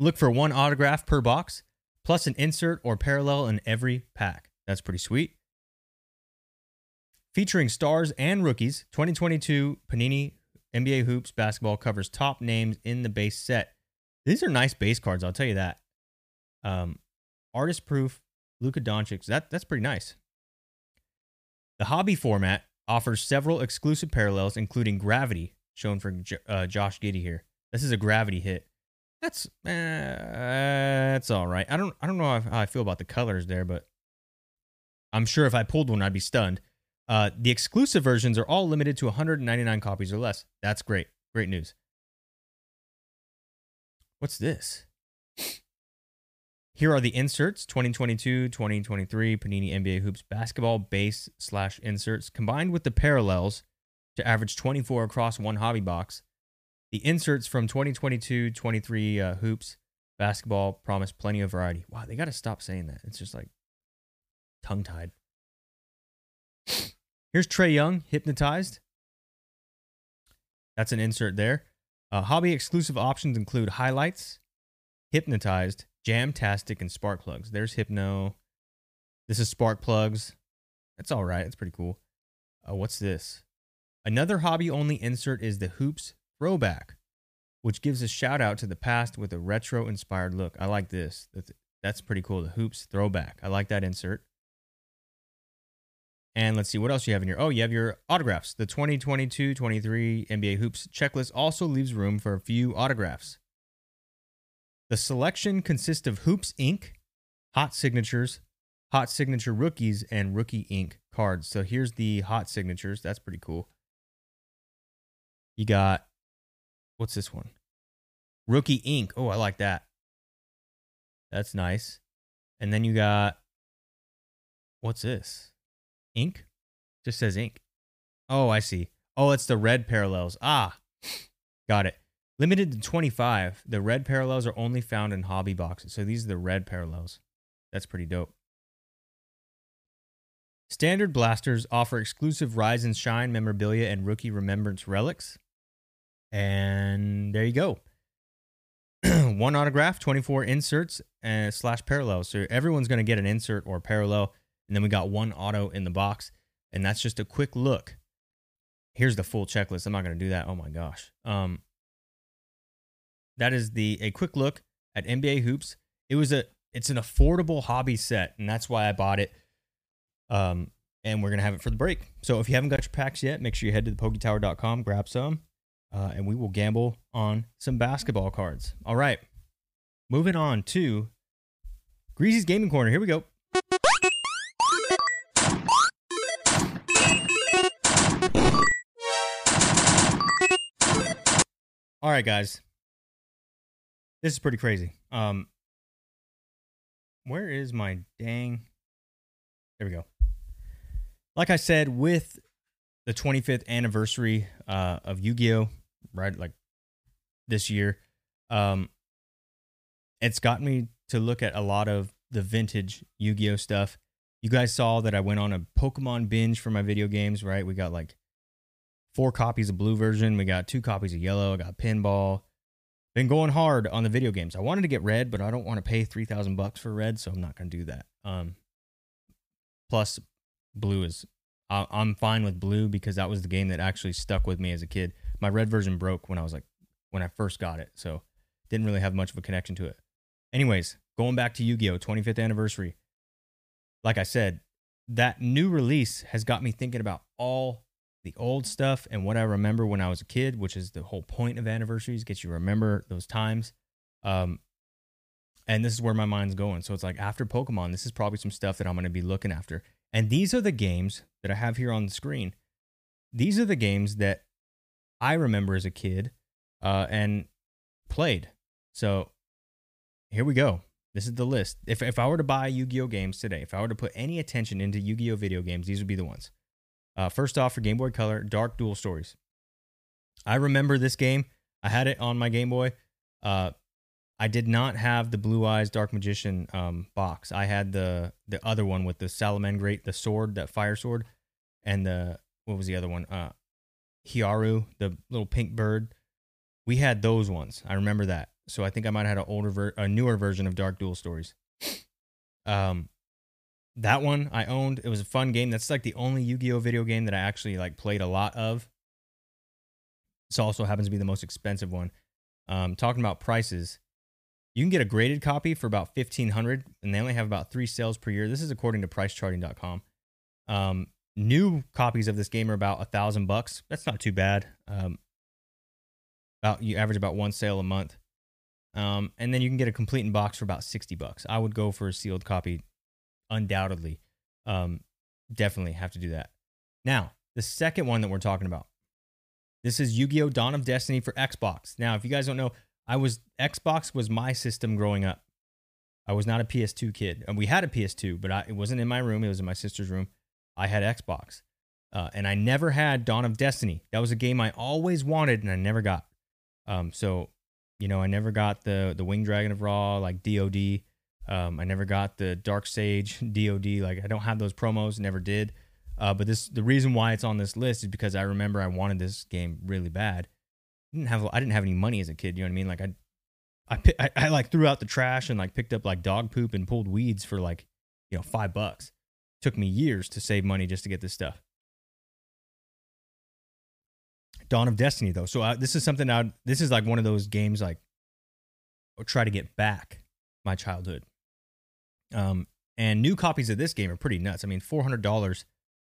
Look for one autograph per box, plus an insert or parallel in every pack. That's pretty sweet. Featuring stars and rookies, 2022 Panini NBA Hoops basketball covers top names in the base set. These are nice base cards, I'll tell you that. Um, artist proof, Luka Doncic. That that's pretty nice. The hobby format offers several exclusive parallels, including Gravity, shown for uh, Josh Giddey here. This is a Gravity hit. That's uh, that's all right. I don't I don't know how, how I feel about the colors there, but I'm sure if I pulled one, I'd be stunned. Uh, the exclusive versions are all limited to 199 copies or less. That's great. Great news. What's this? Here are the inserts 2022 2023 Panini NBA Hoops basketball base slash inserts combined with the parallels to average 24 across one hobby box. The inserts from 2022 23 uh, Hoops basketball promise plenty of variety. Wow, they got to stop saying that. It's just like tongue tied. Here's Trae Young, hypnotized. That's an insert there. Uh, hobby exclusive options include highlights, hypnotized, jamtastic, and spark plugs. There's hypno. This is spark plugs. That's all right. That's pretty cool. Uh, what's this? Another hobby only insert is the hoops throwback, which gives a shout out to the past with a retro inspired look. I like this. That's, that's pretty cool. The hoops throwback. I like that insert. And let's see what else you have in here. Oh, you have your autographs. The 2022 23 NBA Hoops checklist also leaves room for a few autographs. The selection consists of Hoops Ink., Hot Signatures, Hot Signature Rookies, and Rookie Ink. cards. So here's the Hot Signatures. That's pretty cool. You got, what's this one? Rookie Ink. Oh, I like that. That's nice. And then you got, what's this? Ink? Just says ink. Oh, I see. Oh, it's the red parallels. Ah, got it. Limited to 25. The red parallels are only found in hobby boxes. So these are the red parallels. That's pretty dope. Standard blasters offer exclusive Rise and Shine memorabilia and rookie remembrance relics. And there you go. One autograph, 24 inserts, and slash parallels. So everyone's going to get an insert or parallel. And then we got one auto in the box. And that's just a quick look. Here's the full checklist. I'm not going to do that. Oh my gosh. Um, that is the a quick look at NBA hoops. It was a it's an affordable hobby set, and that's why I bought it. Um, and we're gonna have it for the break. So if you haven't got your packs yet, make sure you head to thepoketower.com, grab some, uh, and we will gamble on some basketball cards. All right, moving on to Greasy's Gaming Corner. Here we go. All right, guys. This is pretty crazy. Um, where is my dang? There we go. Like I said, with the 25th anniversary uh, of Yu-Gi-Oh, right? Like this year, um, it's gotten me to look at a lot of the vintage Yu-Gi-Oh stuff. You guys saw that I went on a Pokemon binge for my video games, right? We got like four copies of blue version, we got two copies of yellow, I got pinball. Been going hard on the video games. I wanted to get red, but I don't want to pay 3000 bucks for red, so I'm not going to do that. Um plus blue is I- I'm fine with blue because that was the game that actually stuck with me as a kid. My red version broke when I was like when I first got it, so didn't really have much of a connection to it. Anyways, going back to Yu-Gi-Oh 25th anniversary. Like I said, that new release has got me thinking about all the old stuff and what I remember when I was a kid, which is the whole point of anniversaries, gets you remember those times. Um, and this is where my mind's going. So it's like after Pokemon, this is probably some stuff that I'm going to be looking after. And these are the games that I have here on the screen. These are the games that I remember as a kid uh, and played. So here we go. This is the list. If, if I were to buy Yu Gi Oh games today, if I were to put any attention into Yu Gi Oh video games, these would be the ones. Uh, first off, for Game Boy Color, Dark Duel Stories. I remember this game. I had it on my Game Boy. Uh, I did not have the Blue Eyes Dark Magician um, box. I had the the other one with the Salamangreat, the sword, that fire sword, and the what was the other one? Uh, Hiaru, the little pink bird. We had those ones. I remember that. So I think I might have had an older, ver- a newer version of Dark Duel Stories. Um, that one I owned. It was a fun game. That's like the only Yu-Gi-Oh video game that I actually like played a lot of. This also happens to be the most expensive one. Um, talking about prices, you can get a graded copy for about fifteen hundred, and they only have about three sales per year. This is according to PriceCharting.com. Um, new copies of this game are about a thousand bucks. That's not too bad. Um, about you average about one sale a month. Um, and then you can get a complete in box for about 60 bucks. I would go for a sealed copy, undoubtedly. Um, definitely have to do that. Now, the second one that we're talking about. This is Yu-Gi-Oh! Dawn of Destiny for Xbox. Now, if you guys don't know, I was Xbox was my system growing up. I was not a PS2 kid, and we had a PS2, but I, it wasn't in my room. It was in my sister's room. I had Xbox, uh, and I never had Dawn of Destiny. That was a game I always wanted, and I never got. Um, so you know, I never got the the Winged Dragon of Ra like DoD. Um, I never got the Dark Sage DoD. Like I don't have those promos. Never did. Uh, but this the reason why it's on this list is because I remember I wanted this game really bad. I didn't have I didn't have any money as a kid. You know what I mean? Like I, I, I, I like threw out the trash and like picked up like dog poop and pulled weeds for like you know five bucks. Took me years to save money just to get this stuff. Dawn of Destiny though. So uh, this is something I this is like one of those games like I'll try to get back my childhood. Um and new copies of this game are pretty nuts. I mean, $400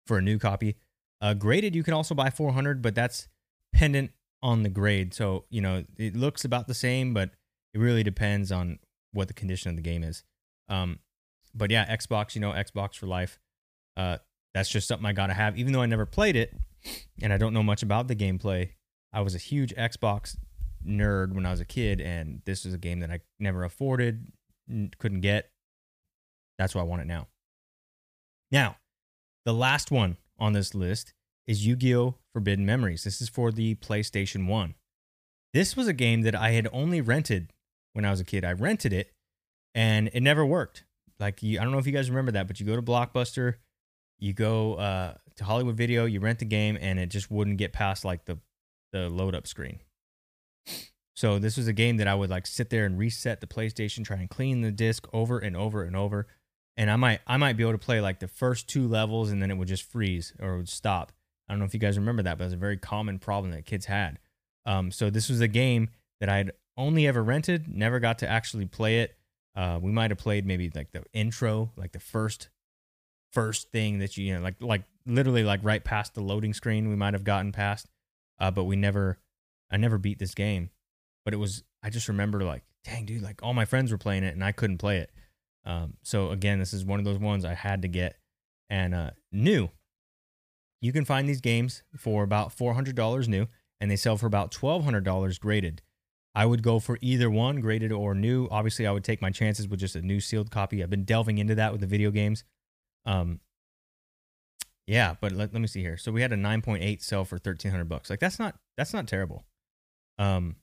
for a new copy. Uh graded you can also buy 400, but that's pendant on the grade. So, you know, it looks about the same, but it really depends on what the condition of the game is. Um but yeah, Xbox, you know, Xbox for life. Uh that's just something I got to have even though I never played it and I don't know much about the gameplay. I was a huge Xbox nerd when I was a kid, and this was a game that I never afforded, couldn't get. That's why I want it now. Now, the last one on this list is Yu Gi Oh! Forbidden Memories. This is for the PlayStation 1. This was a game that I had only rented when I was a kid. I rented it and it never worked. Like, I don't know if you guys remember that, but you go to Blockbuster, you go uh, to Hollywood Video, you rent the game, and it just wouldn't get past like the the load up screen. So this was a game that I would like sit there and reset the PlayStation, try and clean the disc over and over and over, and I might I might be able to play like the first two levels, and then it would just freeze or it would stop. I don't know if you guys remember that, but it was a very common problem that kids had. Um, so this was a game that I'd only ever rented, never got to actually play it. Uh, we might have played maybe like the intro, like the first first thing that you, you know, like like literally like right past the loading screen. We might have gotten past, uh, but we never. I never beat this game, but it was. I just remember like, dang dude, like all my friends were playing it and I couldn't play it. Um, so again, this is one of those ones I had to get and uh, new. You can find these games for about four hundred dollars new, and they sell for about $1,200 graded. I would go for either one, graded or new. Obviously, I would take my chances with just a new sealed copy. I've been delving into that with the video games. Um, yeah, but let, let me see here. So we had a 9.8 sell for 1300 bucks. Like that's not that's not terrible. Um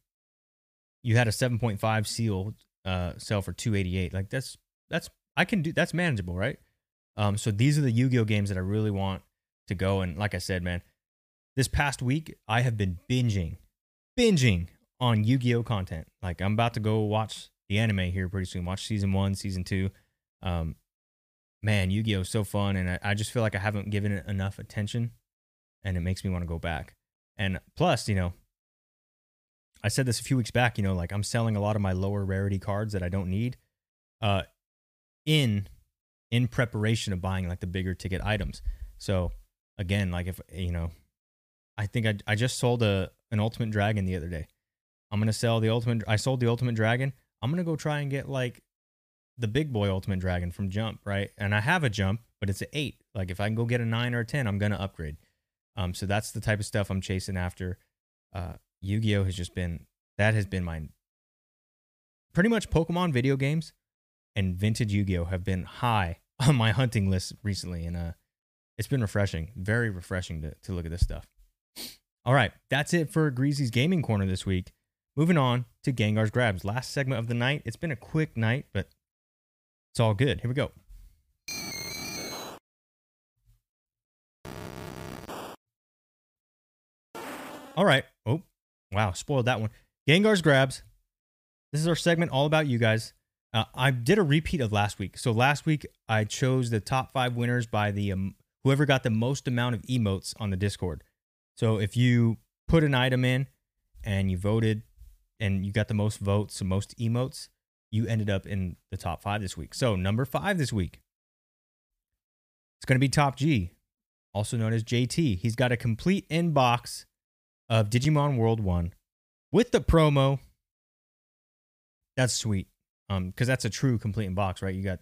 you had a 7.5 seal uh sell for 288. Like that's that's I can do that's manageable, right? Um so these are the Yu-Gi-Oh games that I really want to go and like I said, man, this past week I have been binging binging on Yu-Gi-Oh content. Like I'm about to go watch the anime here pretty soon. Watch season 1, season 2. Um man, Yu Gi Oh is so fun, and I, I just feel like I haven't given it enough attention, and it makes me want to go back. And plus, you know, I said this a few weeks back. You know, like I'm selling a lot of my lower rarity cards that I don't need, uh, in in preparation of buying like the bigger ticket items. So again, like if you know, I think I I just sold a an Ultimate Dragon the other day. I'm gonna sell the Ultimate. I sold the Ultimate Dragon. I'm gonna go try and get like the big boy Ultimate Dragon from Jump, right? And I have a Jump, but it's an eight. Like if I can go get a nine or a ten, I'm gonna upgrade. Um, so that's the type of stuff I'm chasing after. Uh, Yu-Gi-Oh has just been that has been my pretty much Pokemon video games and vintage Yu-Gi-Oh have been high on my hunting list recently, and uh, it's been refreshing, very refreshing to to look at this stuff. All right, that's it for Greasy's Gaming Corner this week. Moving on to Gengar's Grabs, last segment of the night. It's been a quick night, but it's all good. Here we go. All right. Oh, wow. Spoiled that one. Gengar's grabs. This is our segment all about you guys. Uh, I did a repeat of last week. So last week I chose the top five winners by the um, whoever got the most amount of emotes on the Discord. So if you put an item in and you voted and you got the most votes, the most emotes, you ended up in the top five this week. So, number five this week, it's going to be Top G, also known as JT. He's got a complete inbox of Digimon World 1 with the promo. That's sweet. Um, because that's a true complete inbox, right? You got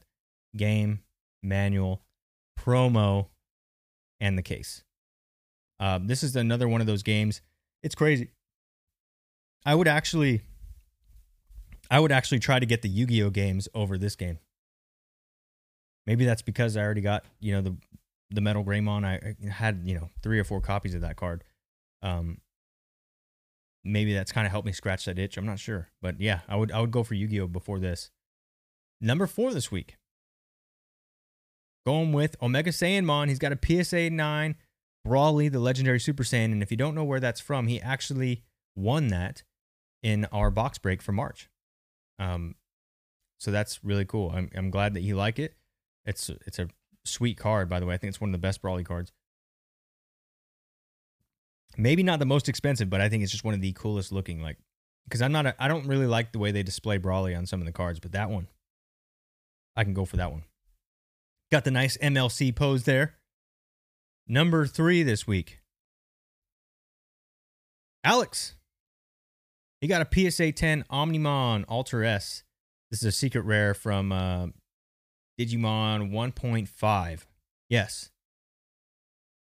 game, manual, promo, and the case. Uh, this is another one of those games. It's crazy. I would actually I would actually try to get the Yu-Gi-Oh games over this game. Maybe that's because I already got, you know, the the Metal Greymon. I had, you know, three or four copies of that card. Um maybe that's kind of helped me scratch that itch. I'm not sure. But yeah, I would I would go for Yu-Gi-Oh before this. Number 4 this week. Going with Omega Saiyanmon. He's got a PSA 9 Broly, the legendary Super Saiyan, and if you don't know where that's from, he actually won that in our box break for March. Um, so that's really cool. I'm I'm glad that you like it. It's it's a sweet card, by the way. I think it's one of the best Broly cards. Maybe not the most expensive, but I think it's just one of the coolest looking. Like, because I'm not, a, I don't really like the way they display Broly on some of the cards, but that one, I can go for that one. Got the nice MLC pose there. Number three this week, Alex. He got a PSA 10 Omnimon Alter S. This is a secret rare from uh, Digimon 1.5. Yes.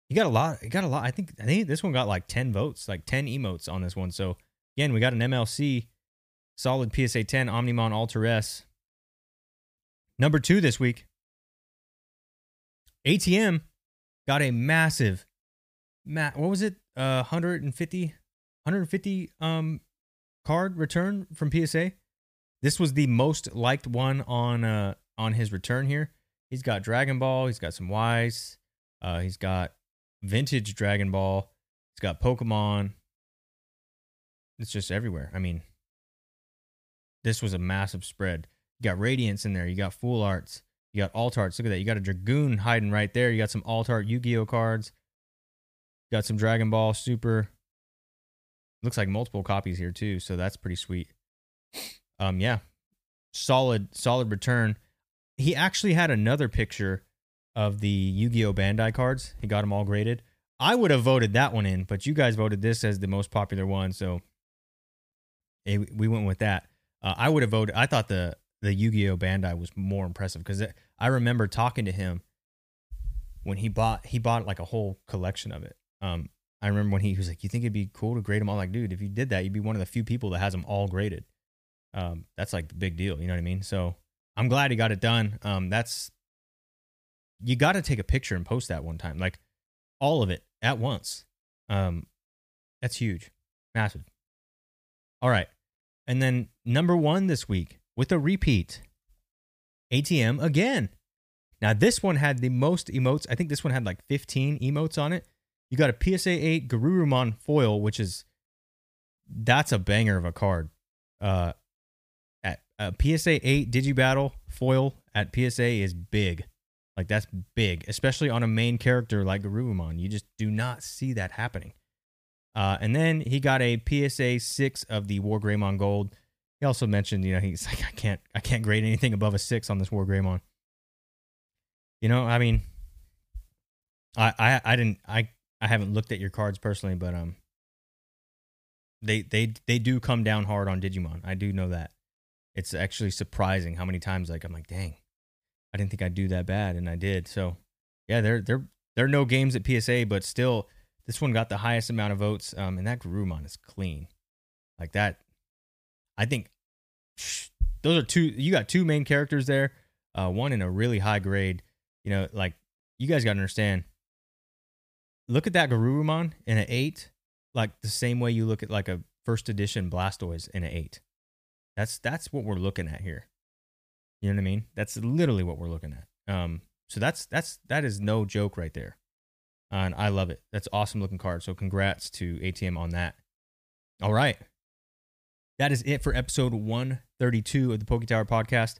He got a lot. He got a lot. I think I think this one got like 10 votes, like 10 emotes on this one. So again, we got an MLC solid PSA 10 Omnimon Alter S. Number two this week. ATM got a massive, ma- what was it? Uh, 150, 150 um card return from PSA. This was the most liked one on uh on his return here. He's got Dragon Ball, he's got some Weiss, uh, he's got vintage Dragon Ball, It's got Pokemon. It's just everywhere. I mean, this was a massive spread. You got Radiance in there, you got Full Arts, you got Alt Arts. Look at that. You got a Dragoon hiding right there. You got some Alt Art Yu Gi Oh cards. You got some Dragon Ball Super looks like multiple copies here too, so that's pretty sweet. Um, yeah, solid, solid return. He actually had another picture of the Yu-Gi-Oh Bandai cards. He got them all graded. I would have voted that one in, but you guys voted this as the most popular one, so we went with that. Uh, I would have voted. I thought the the Yu-Gi-Oh Bandai was more impressive because I remember talking to him when he bought he bought like a whole collection of it. Um, I remember when he was like, "You think it'd be cool to grade them all?" Like, dude, if you did that, you'd be one of the few people that has them all graded. Um, that's like the big deal. You know what I mean? So I'm glad he got it done. Um, that's you got to take a picture and post that one time, like all of it at once. Um, that's huge, massive. All right, and then number one this week with a repeat, ATM again. Now this one had the most emotes. I think this one had like 15 emotes on it. You got a PSA 8 Garurumon foil, which is that's a banger of a card. Uh, at a PSA 8 Digibattle foil at PSA is big. Like that's big, especially on a main character like Garurumon. You just do not see that happening. Uh, and then he got a PSA 6 of the War Greymon Gold. He also mentioned, you know, he's like, I can't, I can't grade anything above a six on this War Greymon. You know, I mean, I, I, I didn't, I, I haven't looked at your cards personally, but um, they, they, they do come down hard on Digimon. I do know that. It's actually surprising how many times like I'm like, dang, I didn't think I'd do that bad, and I did. So, yeah, they're they're they're no games at PSA, but still, this one got the highest amount of votes. Um, and that Garurumon is clean, like that. I think those are two. You got two main characters there. Uh, one in a really high grade. You know, like you guys got to understand. Look at that Garurumon in an eight, like the same way you look at like a first edition Blastoise in an eight. That's that's what we're looking at here. You know what I mean? That's literally what we're looking at. Um, so that's that's that is no joke right there, uh, and I love it. That's awesome looking card. So congrats to ATM on that. All right, that is it for episode 132 of the Poke Tower podcast.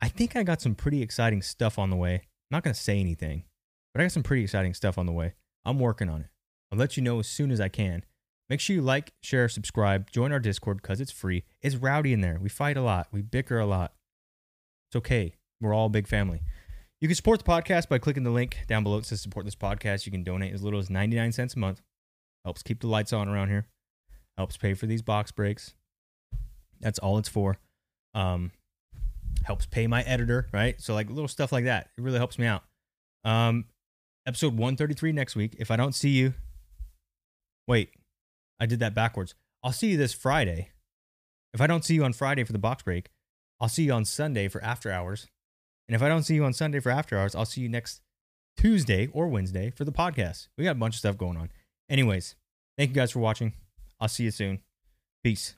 I think I got some pretty exciting stuff on the way. I'm not to say anything, but I got some pretty exciting stuff on the way. I'm working on it. I'll let you know as soon as I can. Make sure you like, share, subscribe, join our Discord because it's free. It's rowdy in there. We fight a lot, we bicker a lot. It's okay. We're all a big family. You can support the podcast by clicking the link down below. It says support this podcast. You can donate as little as 99 cents a month. Helps keep the lights on around here. Helps pay for these box breaks. That's all it's for. Um, helps pay my editor, right? So like little stuff like that. It really helps me out. Um, episode 133 next week. If I don't see you, wait, I did that backwards. I'll see you this Friday. If I don't see you on Friday for the box break, I'll see you on Sunday for after hours. And if I don't see you on Sunday for after hours, I'll see you next Tuesday or Wednesday for the podcast. We got a bunch of stuff going on. Anyways, thank you guys for watching. I'll see you soon. Peace.